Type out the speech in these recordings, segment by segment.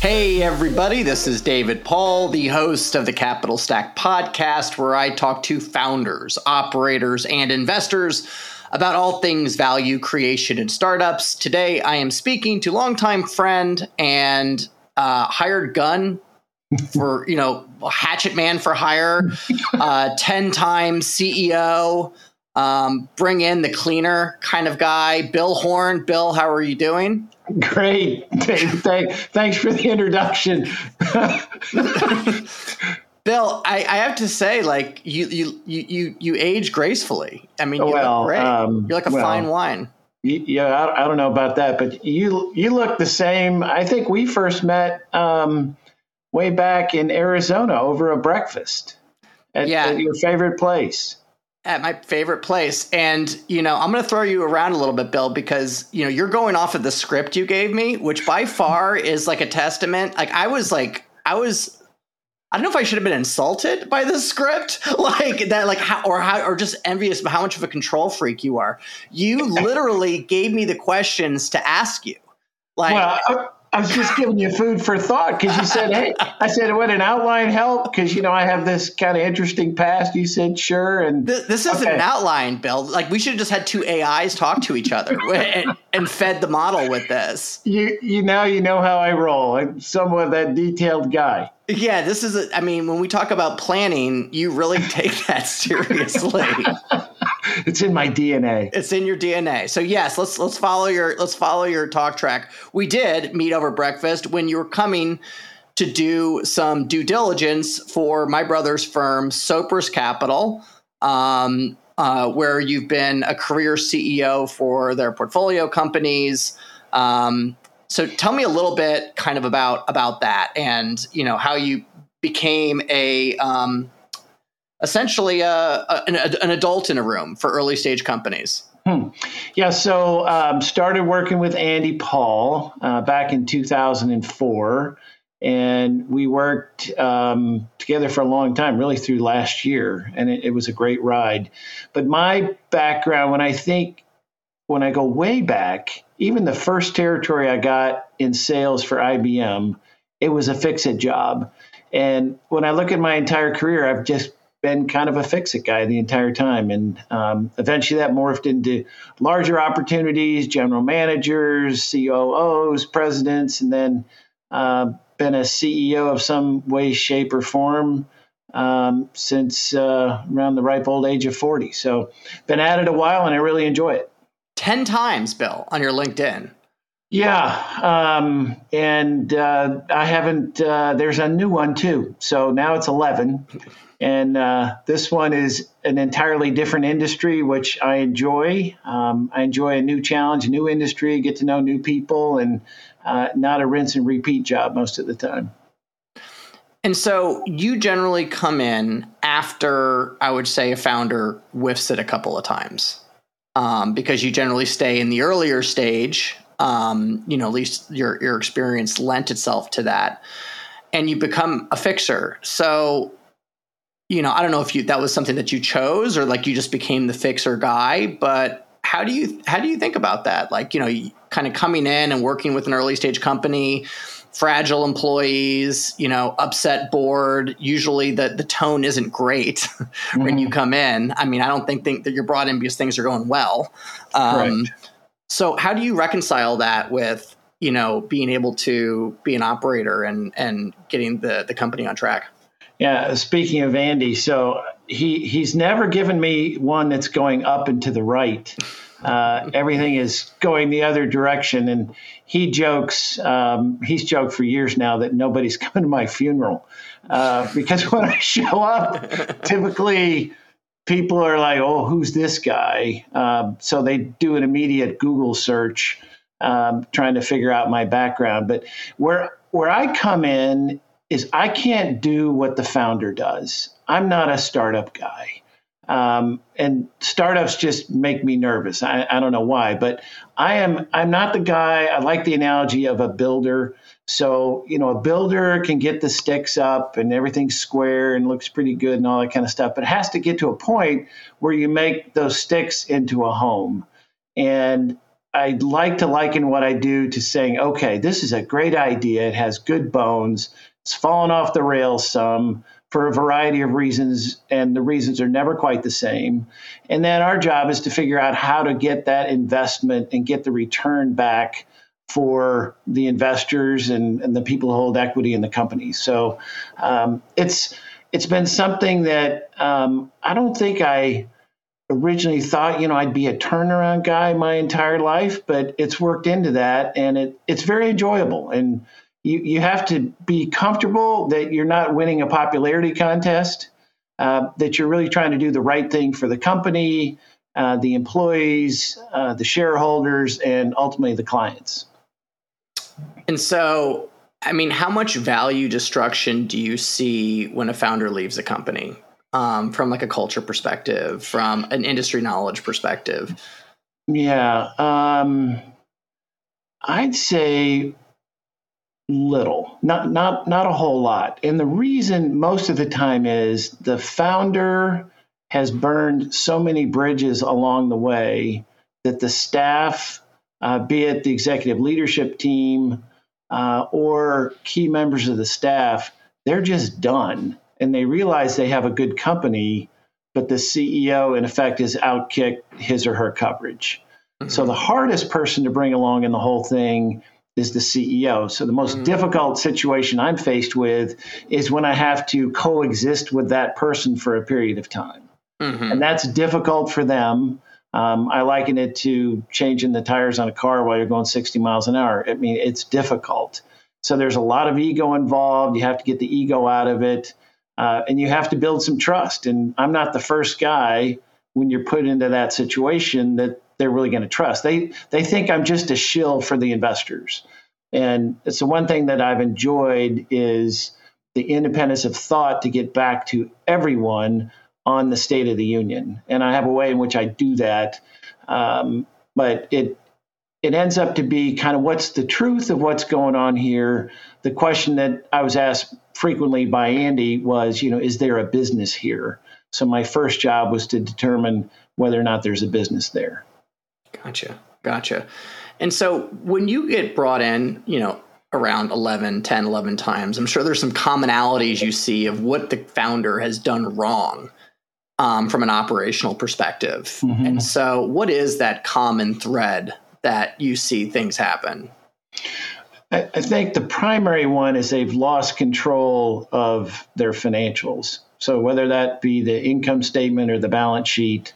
Hey, everybody, this is David Paul, the host of the Capital Stack podcast, where I talk to founders, operators, and investors about all things value creation and startups. Today, I am speaking to longtime friend and uh, hired gun for, you know, hatchet man for hire, uh, 10 time CEO, um, bring in the cleaner kind of guy, Bill Horne. Bill, how are you doing? Great. Thank, thanks for the introduction. Bill, I, I, have to say, like you, you, you, you age gracefully. I mean, you well, look great. Um, You're like a well, fine wine. Yeah, I, I, don't know about that, but you, you look the same. I think we first met um, way back in Arizona over a breakfast at, yeah. at your favorite place at my favorite place. And, you know, I'm going to throw you around a little bit, Bill, because, you know, you're going off of the script you gave me, which by far is like a testament. Like, I was like, I was. I don't know if I should have been insulted by this script, like that, like how, or how, or just envious of how much of a control freak you are. You literally gave me the questions to ask you. Like, well, I was just giving you food for thought because you said, "Hey," I said, "Would an outline help?" Because you know I have this kind of interesting past. You said, "Sure," and this, this isn't okay. an outline, Bill. Like we should have just had two AIs talk to each other and, and, fed the model with this. You you now you know how I roll. I'm somewhat that detailed guy. Yeah, this is. A, I mean, when we talk about planning, you really take that seriously. It's in my DNA. It's in your DNA. So yes, let's let's follow your let's follow your talk track. We did meet over breakfast when you were coming to do some due diligence for my brother's firm, Sopris Capital, um, uh, where you've been a career CEO for their portfolio companies. Um, so tell me a little bit, kind of about about that, and you know how you became a um, essentially a, a, an, an, adult in a room for early stage companies? Hmm. Yeah, so um, started working with Andy Paul uh, back in 2004, and we worked um, together for a long time, really through last year, and it, it was a great ride. But my background, when I think, when I go way back, even the first territory I got in sales for IBM, it was a fix it job. And when I look at my entire career, I've just been kind of a fix it guy the entire time. And um, eventually that morphed into larger opportunities, general managers, COOs, presidents, and then uh, been a CEO of some way, shape, or form um, since uh, around the ripe old age of 40. So been at it a while and I really enjoy it. 10 times, Bill, on your LinkedIn. Yeah, um, and uh, I haven't. Uh, there's a new one too, so now it's eleven, and uh, this one is an entirely different industry, which I enjoy. Um, I enjoy a new challenge, a new industry, get to know new people, and uh, not a rinse and repeat job most of the time. And so you generally come in after I would say a founder whiffs it a couple of times. Um, because you generally stay in the earlier stage um, you know, at least your your experience lent itself to that, and you become a fixer. So, you know, I don't know if you that was something that you chose or like you just became the fixer guy, but how do you how do you think about that? Like, you know, kind of coming in and working with an early stage company fragile employees, you know, upset board. Usually the, the tone isn't great when you mm-hmm. come in. I mean, I don't think, think that you're brought in because things are going well. Um, so how do you reconcile that with you know being able to be an operator and and getting the the company on track? Yeah, speaking of Andy, so he he's never given me one that's going up and to the right. Uh, everything is going the other direction, and he jokes. Um, he's joked for years now that nobody's coming to my funeral uh, because when I show up, typically people are like, "Oh, who's this guy?" Um, so they do an immediate Google search um, trying to figure out my background. But where where I come in is I can't do what the founder does. I'm not a startup guy. Um, and startups just make me nervous. I, I, don't know why, but I am. I'm not the guy. I like the analogy of a builder. So you know, a builder can get the sticks up and everything's square and looks pretty good and all that kind of stuff. But it has to get to a point where you make those sticks into a home. And I'd like to liken what I do to saying, okay, this is a great idea. It has good bones. It's fallen off the rails some for a variety of reasons, and the reasons are never quite the same. And then our job is to figure out how to get that investment and get the return back for the investors and, and the people who hold equity in the company. So um, it's it's been something that um, I don't think I originally thought, you know, I'd be a turnaround guy my entire life, but it's worked into that, and it it's very enjoyable and you, you have to be comfortable that you're not winning a popularity contest, uh, that you're really trying to do the right thing for the company, uh, the employees, uh, the shareholders, and ultimately the clients. And so, I mean, how much value destruction do you see when a founder leaves a company um, from like a culture perspective, from an industry knowledge perspective? Yeah. Um, I'd say little, not not not a whole lot. And the reason most of the time is the founder has burned so many bridges along the way that the staff, uh, be it the executive leadership team uh, or key members of the staff, they're just done, and they realize they have a good company, but the CEO, in effect, has outkicked his or her coverage. Mm-hmm. So the hardest person to bring along in the whole thing is the CEO. So the most mm-hmm. difficult situation I'm faced with is when I have to coexist with that person for a period of time. Mm-hmm. And that's difficult for them. Um, I liken it to changing the tires on a car while you're going 60 miles an hour. I mean, it's difficult. So there's a lot of ego involved. You have to get the ego out of it. Uh, and you have to build some trust. And I'm not the first guy when you're put into that situation that they're really going to trust. They they think I'm just a shill for the investors, and it's the one thing that I've enjoyed is the independence of thought to get back to everyone on the State of the Union, and I have a way in which I do that. Um, but it it ends up to be kind of what's the truth of what's going on here. The question that I was asked frequently by Andy was, you know, is there a business here? So my first job was to determine whether or not there's a business there. Gotcha. Gotcha. And so when you get brought in, you know, around 11, 10, 11 times, I'm sure there's some commonalities you see of what the founder has done wrong um, from an operational perspective. Mm-hmm. And so, what is that common thread that you see things happen? I, I think the primary one is they've lost control of their financials. So, whether that be the income statement or the balance sheet,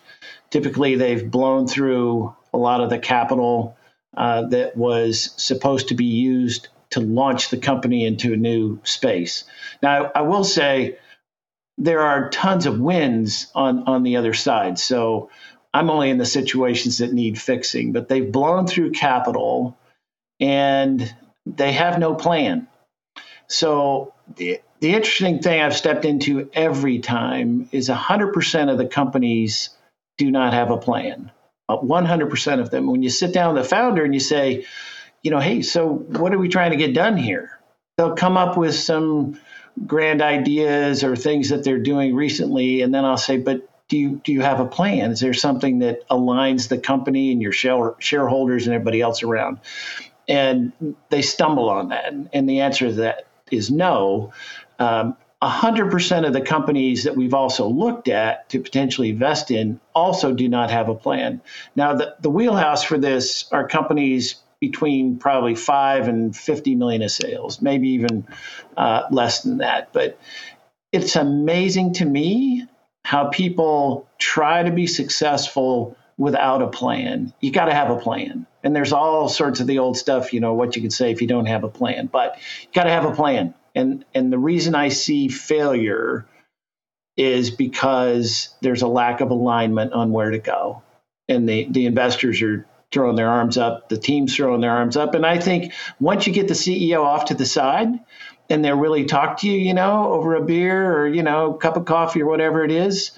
typically they've blown through a lot of the capital uh, that was supposed to be used to launch the company into a new space. Now, I will say there are tons of wins on, on the other side. So I'm only in the situations that need fixing, but they've blown through capital and they have no plan. So the, the interesting thing I've stepped into every time is 100% of the companies do not have a plan. 100% uh, of them. When you sit down with the founder and you say, you know, hey, so what are we trying to get done here? They'll come up with some grand ideas or things that they're doing recently, and then I'll say, but do you do you have a plan? Is there something that aligns the company and your shareholders and everybody else around? And they stumble on that, and the answer to that is no. Um, 100% of the companies that we've also looked at to potentially invest in also do not have a plan. Now, the, the wheelhouse for this are companies between probably 5 and 50 million of sales, maybe even uh, less than that. But it's amazing to me how people try to be successful without a plan. You got to have a plan. And there's all sorts of the old stuff, you know, what you could say if you don't have a plan, but you got to have a plan and and the reason I see failure is because there's a lack of alignment on where to go, and the the investors are throwing their arms up, the team's throwing their arms up. And I think once you get the CEO off to the side and they'll really talk to you, you know, over a beer or, you know, a cup of coffee or whatever it is,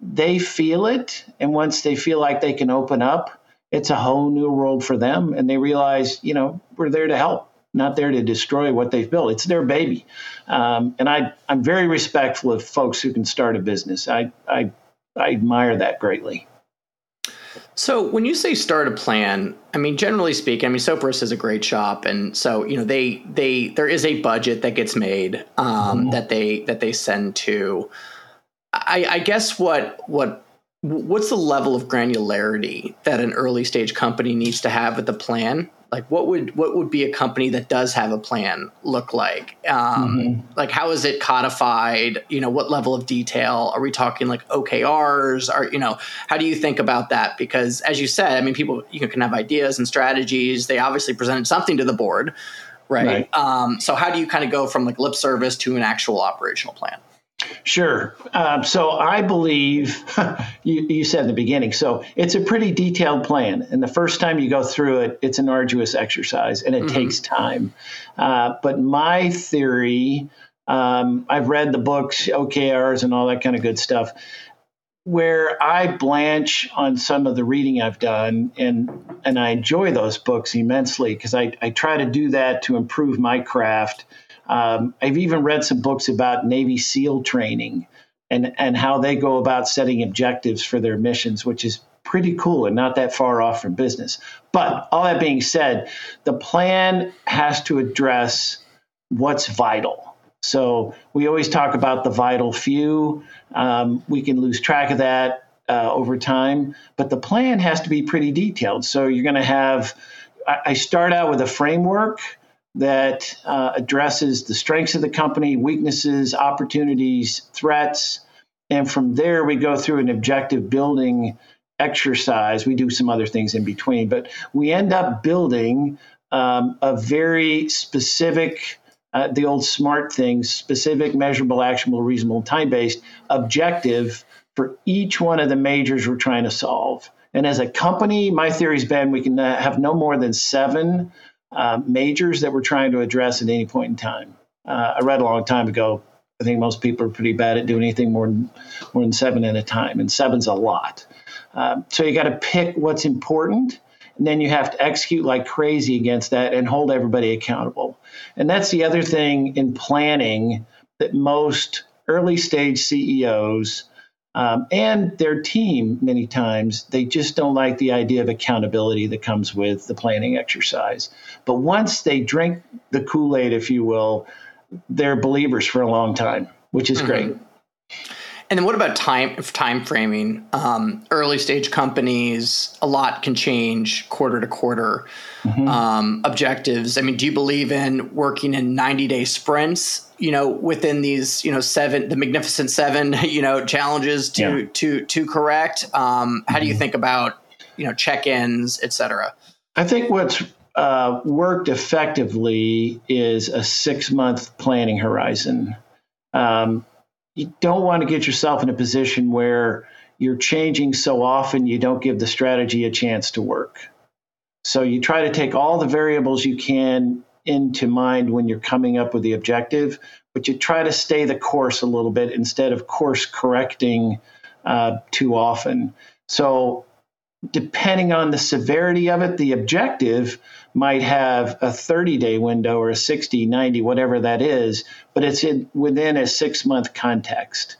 they feel it. And once they feel like they can open up, it's a whole new world for them. And they realize, you know, we're there to help, not there to destroy what they've built. It's their baby. Um, and I, I'm very respectful of folks who can start a business. I, I, I admire that greatly. So when you say start a plan, I mean generally speaking, I mean Sopris is a great shop, and so you know they they there is a budget that gets made um, mm-hmm. that they that they send to. I, I guess what what what's the level of granularity that an early stage company needs to have with the plan like what would what would be a company that does have a plan look like? Um, mm-hmm. like how is it codified? You know what level of detail? Are we talking like okrs are you know how do you think about that? Because as you said i mean people you can have ideas and strategies. They obviously presented something to the board right, right. Um, so how do you kind of go from like lip service to an actual operational plan Sure. Um, so I believe you, you, said in the beginning. So it's a pretty detailed plan, and the first time you go through it, it's an arduous exercise, and it mm-hmm. takes time. Uh, but my theory, um, I've read the books, OKRs, and all that kind of good stuff. Where I blanch on some of the reading I've done, and and I enjoy those books immensely because I, I try to do that to improve my craft um, I've even read some books about Navy SEAL training and, and how they go about setting objectives for their missions, which is pretty cool and not that far off from business. But all that being said, the plan has to address what's vital. So we always talk about the vital few. Um, we can lose track of that uh, over time, but the plan has to be pretty detailed. So you're going to have, I, I start out with a framework that uh, addresses the strengths of the company, weaknesses, opportunities, threats. And from there, we go through an objective building exercise. We do some other things in between, but we end up building um, a very specific, uh, the old SMART things, specific, measurable, actionable, reasonable, time based objective for each one of the majors we're trying to solve. And as a company, my theory's been we can uh, have no more than seven uh, majors that we're trying to address at any point in time. Uh, I read a long time ago. I think most people are pretty bad at doing anything more than more than seven at a time, and seven's a lot. Um, so you got to pick what's important, and then you have to execute like crazy against that and hold everybody accountable. And that's the other thing in planning that most early stage CEOs um, and their team, many times, they just don't like the idea of accountability that comes with the planning exercise. But once they drink the Kool Aid, if you will, they're believers for a long time, which is mm-hmm. great. And then what about time time framing? Um, early stage companies, a lot can change quarter to quarter. Mm-hmm. Um, objectives. I mean, do you believe in working in ninety day sprints? You know, within these, you know, seven, the magnificent seven, you know, challenges to yeah. to to correct. Um, how mm-hmm. do you mm-hmm. think about, you know, check ins, et cetera? I think what's uh, worked effectively is a six month planning horizon. Um, you don't want to get yourself in a position where you're changing so often you don't give the strategy a chance to work. So you try to take all the variables you can into mind when you're coming up with the objective, but you try to stay the course a little bit instead of course correcting uh, too often. So depending on the severity of it, the objective might have a 30 day window or a 60, 90, whatever that is, but it's in, within a six month context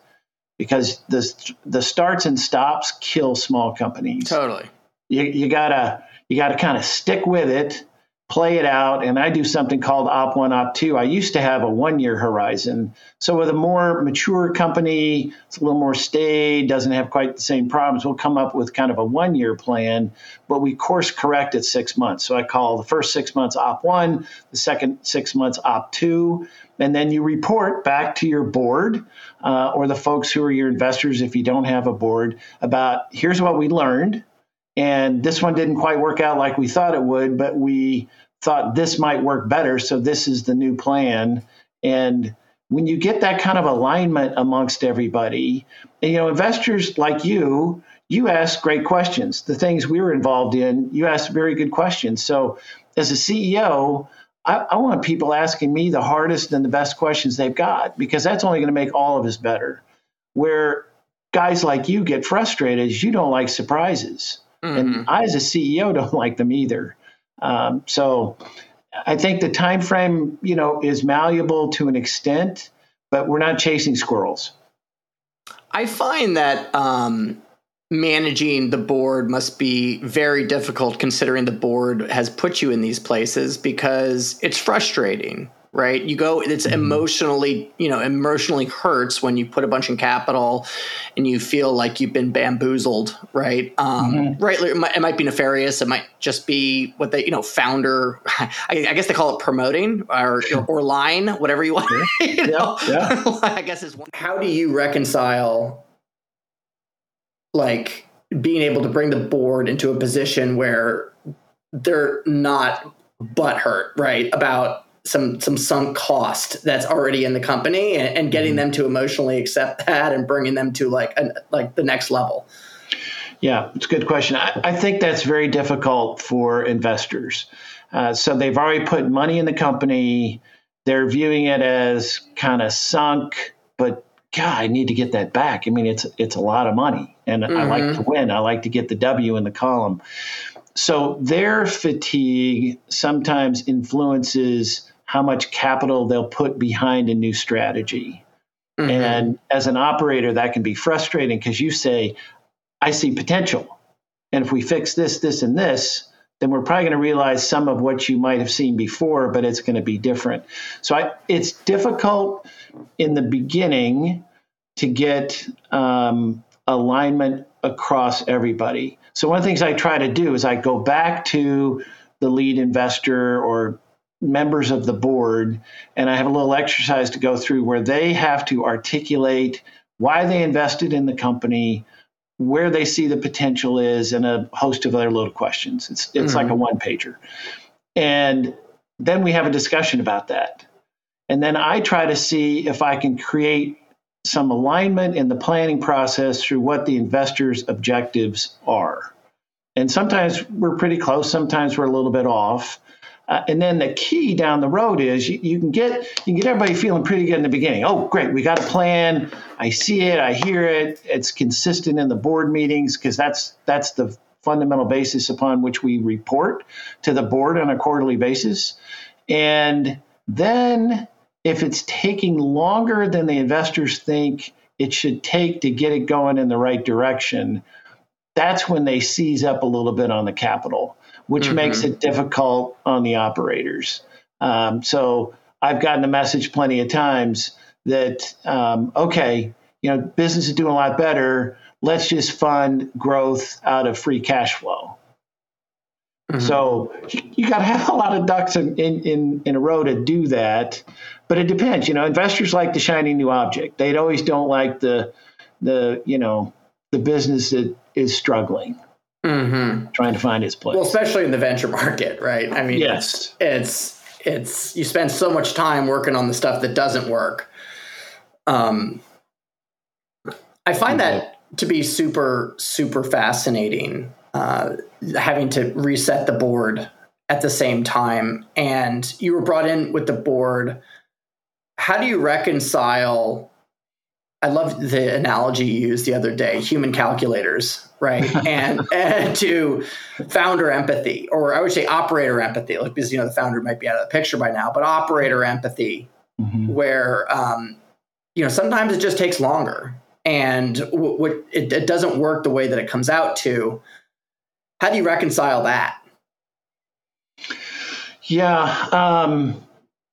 because the, the starts and stops kill small companies. Totally. You, you gotta, you gotta kind of stick with it play it out. And I do something called Op 1, Op 2. I used to have a one year horizon. So with a more mature company, it's a little more staid, doesn't have quite the same problems. We'll come up with kind of a one year plan, but we course correct at six months. So I call the first six months Op 1, the second six months Op 2. And then you report back to your board uh, or the folks who are your investors if you don't have a board about here's what we learned and this one didn't quite work out like we thought it would, but we thought this might work better. So this is the new plan. And when you get that kind of alignment amongst everybody, you know, investors like you, you ask great questions. The things we were involved in, you asked very good questions. So, as a CEO, I, I, want people asking me the hardest and the best questions they've got because that's only going to make all of us better. Where guys like you get frustrated is you don't like surprises. Mm-hmm. And I, as a CEO, don't like them either. Um, so I think the time frame, you know, is malleable to an extent, but we're not chasing squirrels. I find that um, managing the board must be very difficult considering the board has put you in these places because it's frustrating right you go it's mm-hmm. emotionally you know emotionally hurts when you put a bunch in capital and you feel like you've been bamboozled right um, mm-hmm. right it might, it might, be nefarious it might just be what they you know founder i, I guess they call it promoting or or line whatever you want you know? yeah, yeah. i guess is one how do you reconcile like being able to bring the board into a position where they're not butthurt right about some some sunk cost that's already in the company and, and getting mm-hmm. them to emotionally accept that and bringing them to like an, like the next level yeah it's a good question i, I think that's very difficult for investors uh, so they've already put money in the company they're viewing it as kind of sunk but god i need to get that back i mean it's it's a lot of money and mm-hmm. i like mm-hmm. to win i like to get the w in the column so their fatigue sometimes influences how much capital they'll put behind a new strategy. Mm-hmm. And as an operator, that can be frustrating because you say, I see potential. And if we fix this, this, and this, then we're probably going to realize some of what you might have seen before, but it's going to be different. So I, it's difficult in the beginning to get um, alignment across everybody. So one of the things I try to do is I go back to the lead investor or members of the board, and I have a little exercise to go through where they have to articulate why they invested in the company, where they see the potential is, and a host of other little questions. It's it's mm-hmm. like a mm-hmm. one pager, and then we have a discussion about that, and then I try to see if I can create some alignment in the planning process through what the investors' objectives are. And sometimes we're pretty close, sometimes we're a little bit off. Uh, and then the key down the road is you, you, can get you can get everybody feeling pretty good in the beginning. Oh, great, we got a plan. I see it, I hear it. It's consistent in the board meetings because that's that's the fundamental basis upon which we report to the board on a quarterly basis. And then if it's taking longer than the investors think it should take to get it going in the right direction, that's when they seize up a little bit on the capital which mm-hmm. makes it difficult on the operators. Um, so I've gotten the message plenty of times that um, okay, you know, business is doing a lot better. Let's just fund growth out of free cash flow. Mm-hmm. So you got to have a lot of ducks in, in, in a row to do that. But it depends. You know, investors like the shiny new object. They always don't like the the you know the business that is struggling mm-hmm. trying to find its place. Well, especially in the venture market, right? I mean, yes, it's, it's it's you spend so much time working on the stuff that doesn't work. Um, I find mm-hmm. that to be super super fascinating. Uh, having to reset the board at the same time, and you were brought in with the board. How do you reconcile I love the analogy you used the other day, human calculators, right? and, and to founder empathy, or I would say operator empathy, like because you know the founder might be out of the picture by now, but operator empathy, mm-hmm. where um, you know sometimes it just takes longer, and what it, it doesn't work the way that it comes out to. How do you reconcile that? Yeah, um,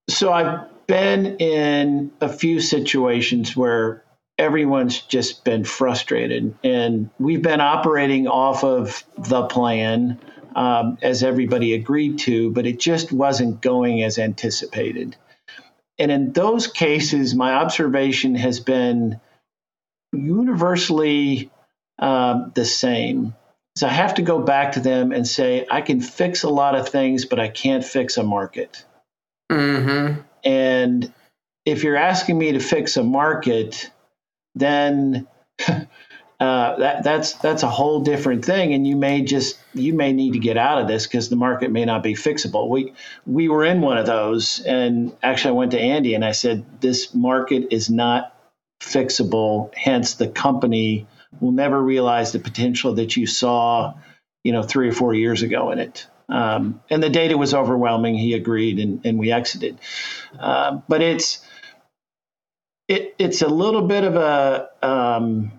so I've been in a few situations where everyone's just been frustrated. And we've been operating off of the plan um, as everybody agreed to, but it just wasn't going as anticipated. And in those cases, my observation has been universally um, the same. So I have to go back to them and say, I can fix a lot of things, but I can't fix a market. Mm-hmm. And if you're asking me to fix a market, then uh, that that's that's a whole different thing, and you may just you may need to get out of this because the market may not be fixable. We we were in one of those, and actually, I went to Andy and I said, "This market is not fixable. Hence, the company will never realize the potential that you saw, you know, three or four years ago in it." Um, and the data was overwhelming. He agreed, and, and we exited. Uh, but it's it, it's a little bit of a um,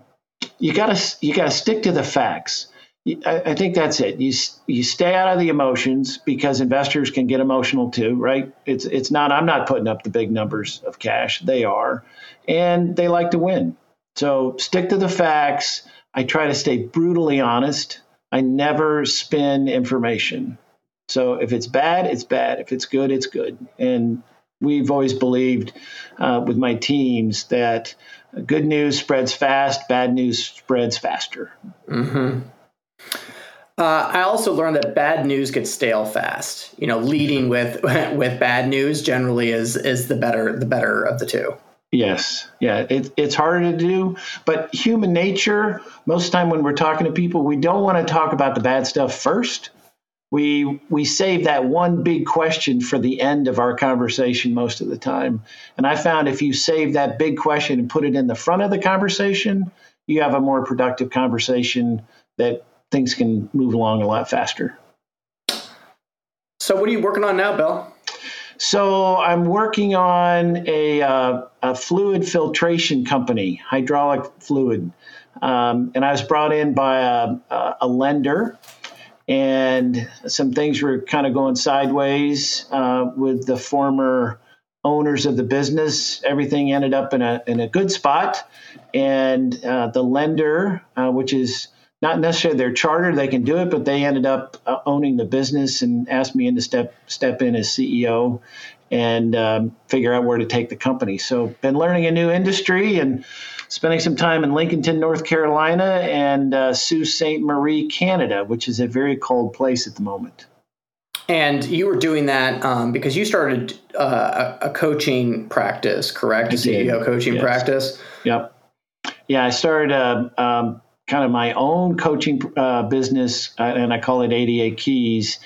you gotta you gotta stick to the facts. I, I think that's it. You you stay out of the emotions because investors can get emotional too, right? It's it's not. I'm not putting up the big numbers of cash. They are, and they like to win. So stick to the facts. I try to stay brutally honest. I never spin information. So if it's bad, it's bad. If it's good, it's good. And we've always believed uh, with my teams that good news spreads fast, bad news spreads faster. Mm-hmm. Uh, I also learned that bad news gets stale fast. You know, leading with with bad news generally is is the better the better of the two. Yes, yeah, it, it's harder to do, but human nature. Most of the time when we're talking to people, we don't want to talk about the bad stuff first we we save that one big question for the end of our conversation most of the time. And i found if you save that big question and put it in the front of the conversation you have a more productive conversation that things can move along a lot faster. So what are you working on now bill? So i'm working on a, uh, a fluid filtration company hydraulic fluid. Um, and i was brought in by a, a lender and some things were kind of going sideways uh, with the former owners of the business. Everything ended up in a in a good spot, and uh, the lender, uh, which is not necessarily their charter, they can do it, but they ended up uh, owning the business and asked me in to step step in as CEO and um, figure out where to take the company. So, been learning a new industry and spending some time in Lincolnton, North Carolina, and uh, Sault Ste. Marie, Canada, which is a very cold place at the moment. And you were doing that um, because you started uh, a, coaching practice, correct? A CEO coaching yes. practice. Yep. Yeah, I started uh, um, kind of my own coaching uh, business, uh, and I call it 88 Keys.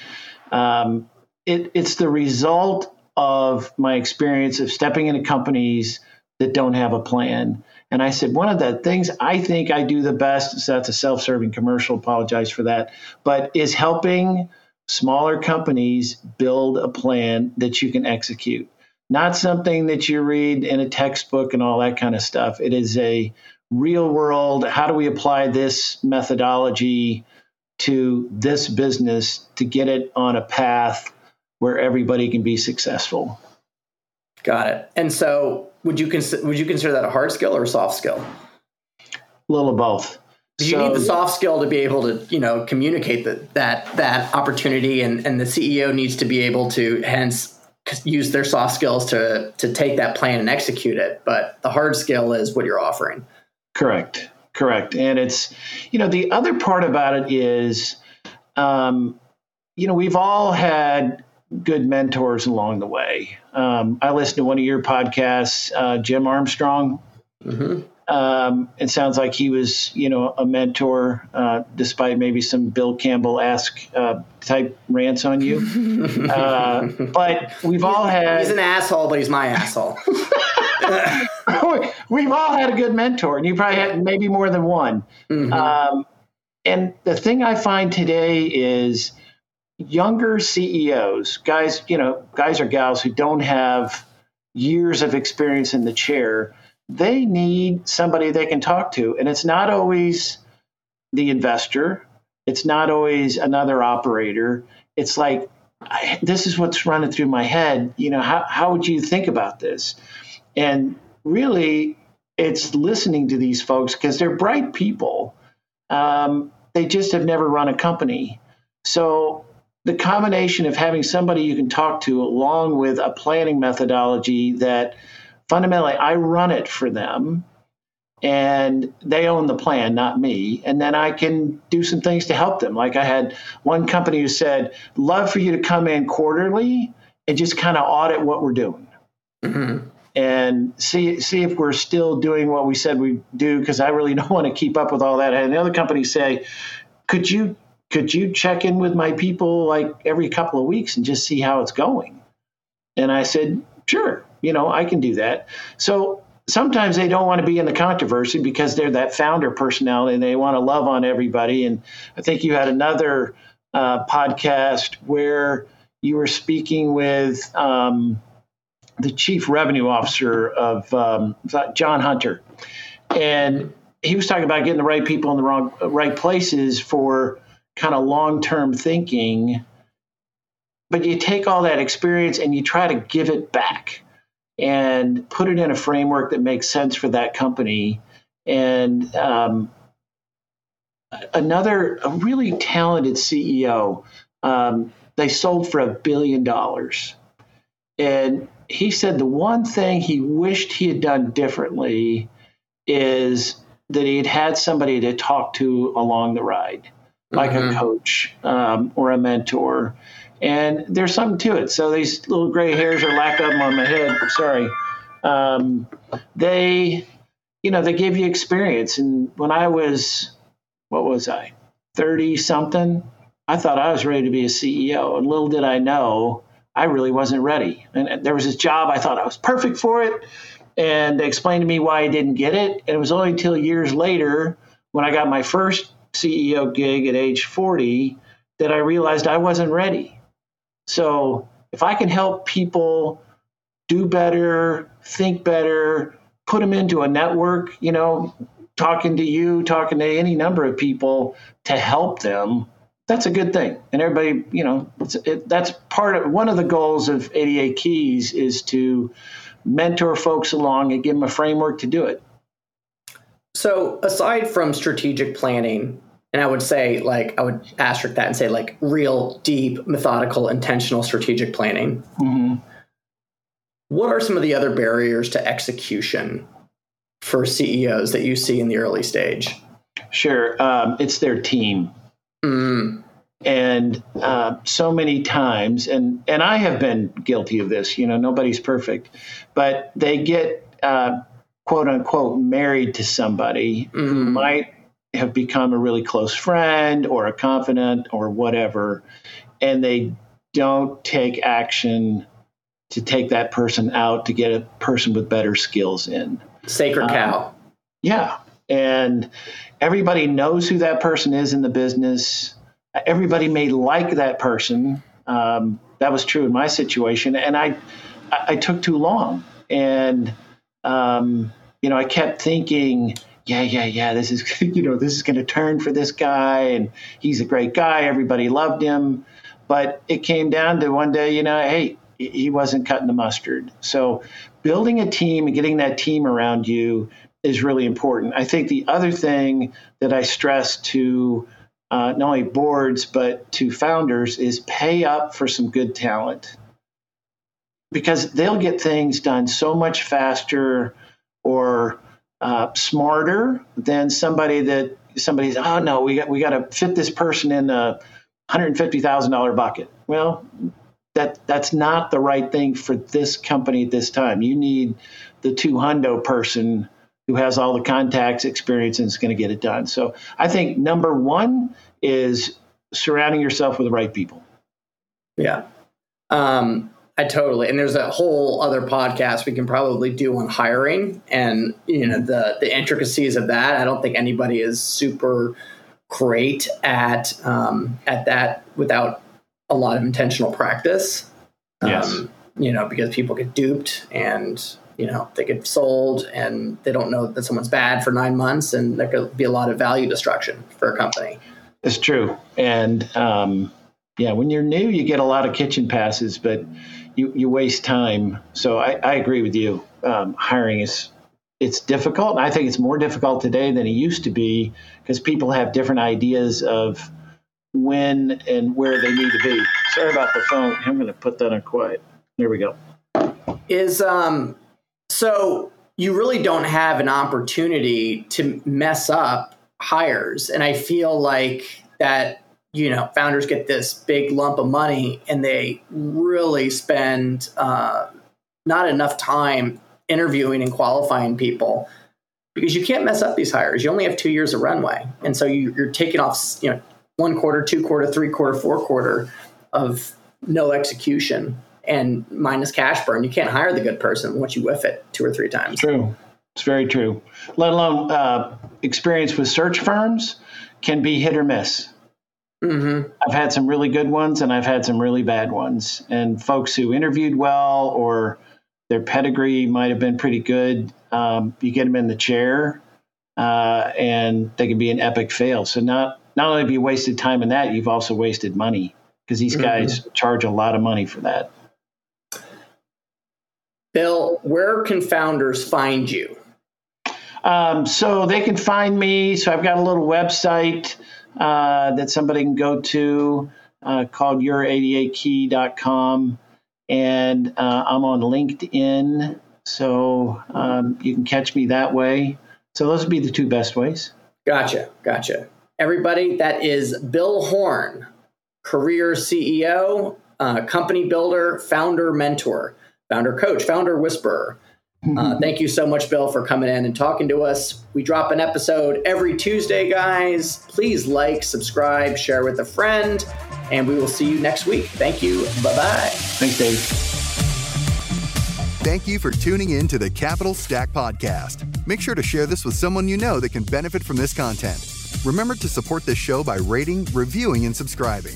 Um, it, it's the result of my experience of stepping into companies that don't have a plan and I said, one of the things I think I do the best, so that's a self serving commercial, apologize for that, but is helping smaller companies build a plan that you can execute. Not something that you read in a textbook and all that kind of stuff. It is a real world, how do we apply this methodology to this business to get it on a path where everybody can be successful? Got it. And so would you consider would you consider that a hard skill or a soft skill? A little of both. So, you need the soft skill to be able to, you know, communicate that that that opportunity, and and the CEO needs to be able to hence use their soft skills to to take that plan and execute it. But the hard skill is what you're offering. Correct, correct. And it's, you know, the other part about it is, um, you know, we've all had good mentors along the way. Um, I listened to one of your podcasts, uh, Jim Armstrong. Mm-hmm. Um, it sounds like he was, you know, a mentor, uh, despite maybe some Bill Campbell esque uh, type rants on you. Uh, but we've all had. He's an asshole, but he's my asshole. we've all had a good mentor, and you probably had maybe more than one. Mm-hmm. Um, and the thing I find today is younger CEOs, guys, you know, guys or gals who don't have years of experience in the chair, they need somebody they can talk to. And it's not always the investor, it's not always another operator. It's like, I, this is what's running through my head. You know, how, how would you think about this? And really, it's listening to these folks because they're bright people. Um, they just have never run a company. So the combination of having somebody you can talk to along with a planning methodology that fundamentally I run it for them and they own the plan, not me. And then I can do some things to help them. Like I had one company who said, Love for you to come in quarterly and just kind of audit what we're doing. Mm-hmm. and see see if we're still doing what we said we do because I really don't want to keep up with all that. And the other companies say, could you could you check in with my people like every couple of weeks and just see how it's going? And I said, sure, you know, I can do that. So sometimes they don't want to be in the controversy because they're that founder personality and they want to love on everybody. And I think you had another uh, podcast where you were speaking with um, the chief revenue officer of um, John Hunter, and he was talking about getting the right people in the wrong right places for kind of long term thinking. But you take all that experience and you try to give it back and put it in a framework that makes sense for that company. And um, another, a really talented CEO, um, they sold for a billion dollars. And he said the one thing he wished he had done differently is that he had had somebody to talk to along the ride, like mm-hmm. a coach um, or a mentor. And there's something to it. So these little gray hairs are lacked up on my head. Sorry. Um, they, you know, they give you experience. And when I was, what was I, 30 something, I thought I was ready to be a CEO. And little did I know, I really wasn't ready. And there was this job, I thought I was perfect for it. And they explained to me why I didn't get it. And it was only until years later when I got my first CEO gig at age 40 that I realized I wasn't ready. So if I can help people do better, think better, put them into a network, you know, talking to you, talking to any number of people to help them, that's a good thing. And everybody, you know, it, that's part of one of the goals of 88 Keys is to mentor folks along and give them a framework to do it. So, aside from strategic planning, and I would say, like, I would asterisk that and say, like, real, deep, methodical, intentional strategic planning. Mm-hmm. What are some of the other barriers to execution for CEOs that you see in the early stage? Sure. Um, it's their team. Mm. And uh, so many times, and, and I have been guilty of this, you know, nobody's perfect, but they get uh, quote unquote married to somebody mm. who mm-hmm. might have become a really close friend or a confidant or whatever, and they don't take action to take that person out to get a person with better skills in. Sacred cow. Um, yeah. And everybody knows who that person is in the business. Everybody may like that person. Um, that was true in my situation. And I, I, took too long. And, um, you know, I kept thinking, yeah, yeah, yeah, this is, you know, this is going to turn for this guy. And he's a great guy. Everybody loved him. But it came down to one day, you know, hey, he wasn't cutting the mustard. So building a team and getting that team around you is really important. I think the other thing that I stress to uh, not only boards but to founders is pay up for some good talent because they'll get things done so much faster or uh, smarter than somebody that somebody's oh no we got we got to fit this person in a hundred fifty thousand dollar bucket. Well, that that's not the right thing for this company at this time. You need the two hundo person who has all the contacts, experience, and is going to get it done. So I think number one is surrounding yourself with the right people. Yeah. Um, I totally. And there's a whole other podcast we can probably do on hiring and you know the the intricacies of that. I don't think anybody is super great at um, at that without a lot of intentional practice. Yes. Um, you know, because people get duped and you know they get sold and they don't know that someone's bad for nine months, and there could be a lot of value destruction for a company. It's true, and um, yeah, when you're new, you get a lot of kitchen passes, but you, you waste time. So I, I agree with you. Um, hiring is it's difficult, I think it's more difficult today than it used to be because people have different ideas of when and where they need to be. Sorry about the phone. I'm going to put that on quiet. There we go. Is um so you really don't have an opportunity to mess up hires, and I feel like that you know founders get this big lump of money and they really spend uh, not enough time interviewing and qualifying people because you can't mess up these hires. You only have two years of runway, and so you, you're taking off you know one quarter, two quarter, three quarter, four quarter of no execution and minus cash burn. You can't hire the good person once you whiff it two or three times. True. It's very true. Let alone uh, experience with search firms can be hit or miss. Mm-hmm. I've had some really good ones and I've had some really bad ones. And folks who interviewed well or their pedigree might have been pretty good, um, you get them in the chair uh, and they can be an epic fail. So not not only have you wasted time in that, you've also wasted money because these Mm-hmm. guys charge a lot of money for that. Bill, where can founders find you? Um, so they can find me. So I've got a little website uh, that somebody can go to uh, called your88key.com. And uh, I'm on LinkedIn. So um, you can catch me that way. So those would be the two best ways. Gotcha. Gotcha. Everybody, that is Bill Horne, career CEO, uh, company builder, founder mentor, founder coach, founder whisperer. Uh, thank you so much, Bill, for coming in and talking to us. We drop an episode every Tuesday, guys. Please like, subscribe, share with a friend, and we will see you next week. Thank you. Bye bye. Thanks, Dave. Thank you for tuning in to the Capital Stack Podcast. Make sure to share this with someone you know that can benefit from this content. Remember to support this show by rating, reviewing, and subscribing.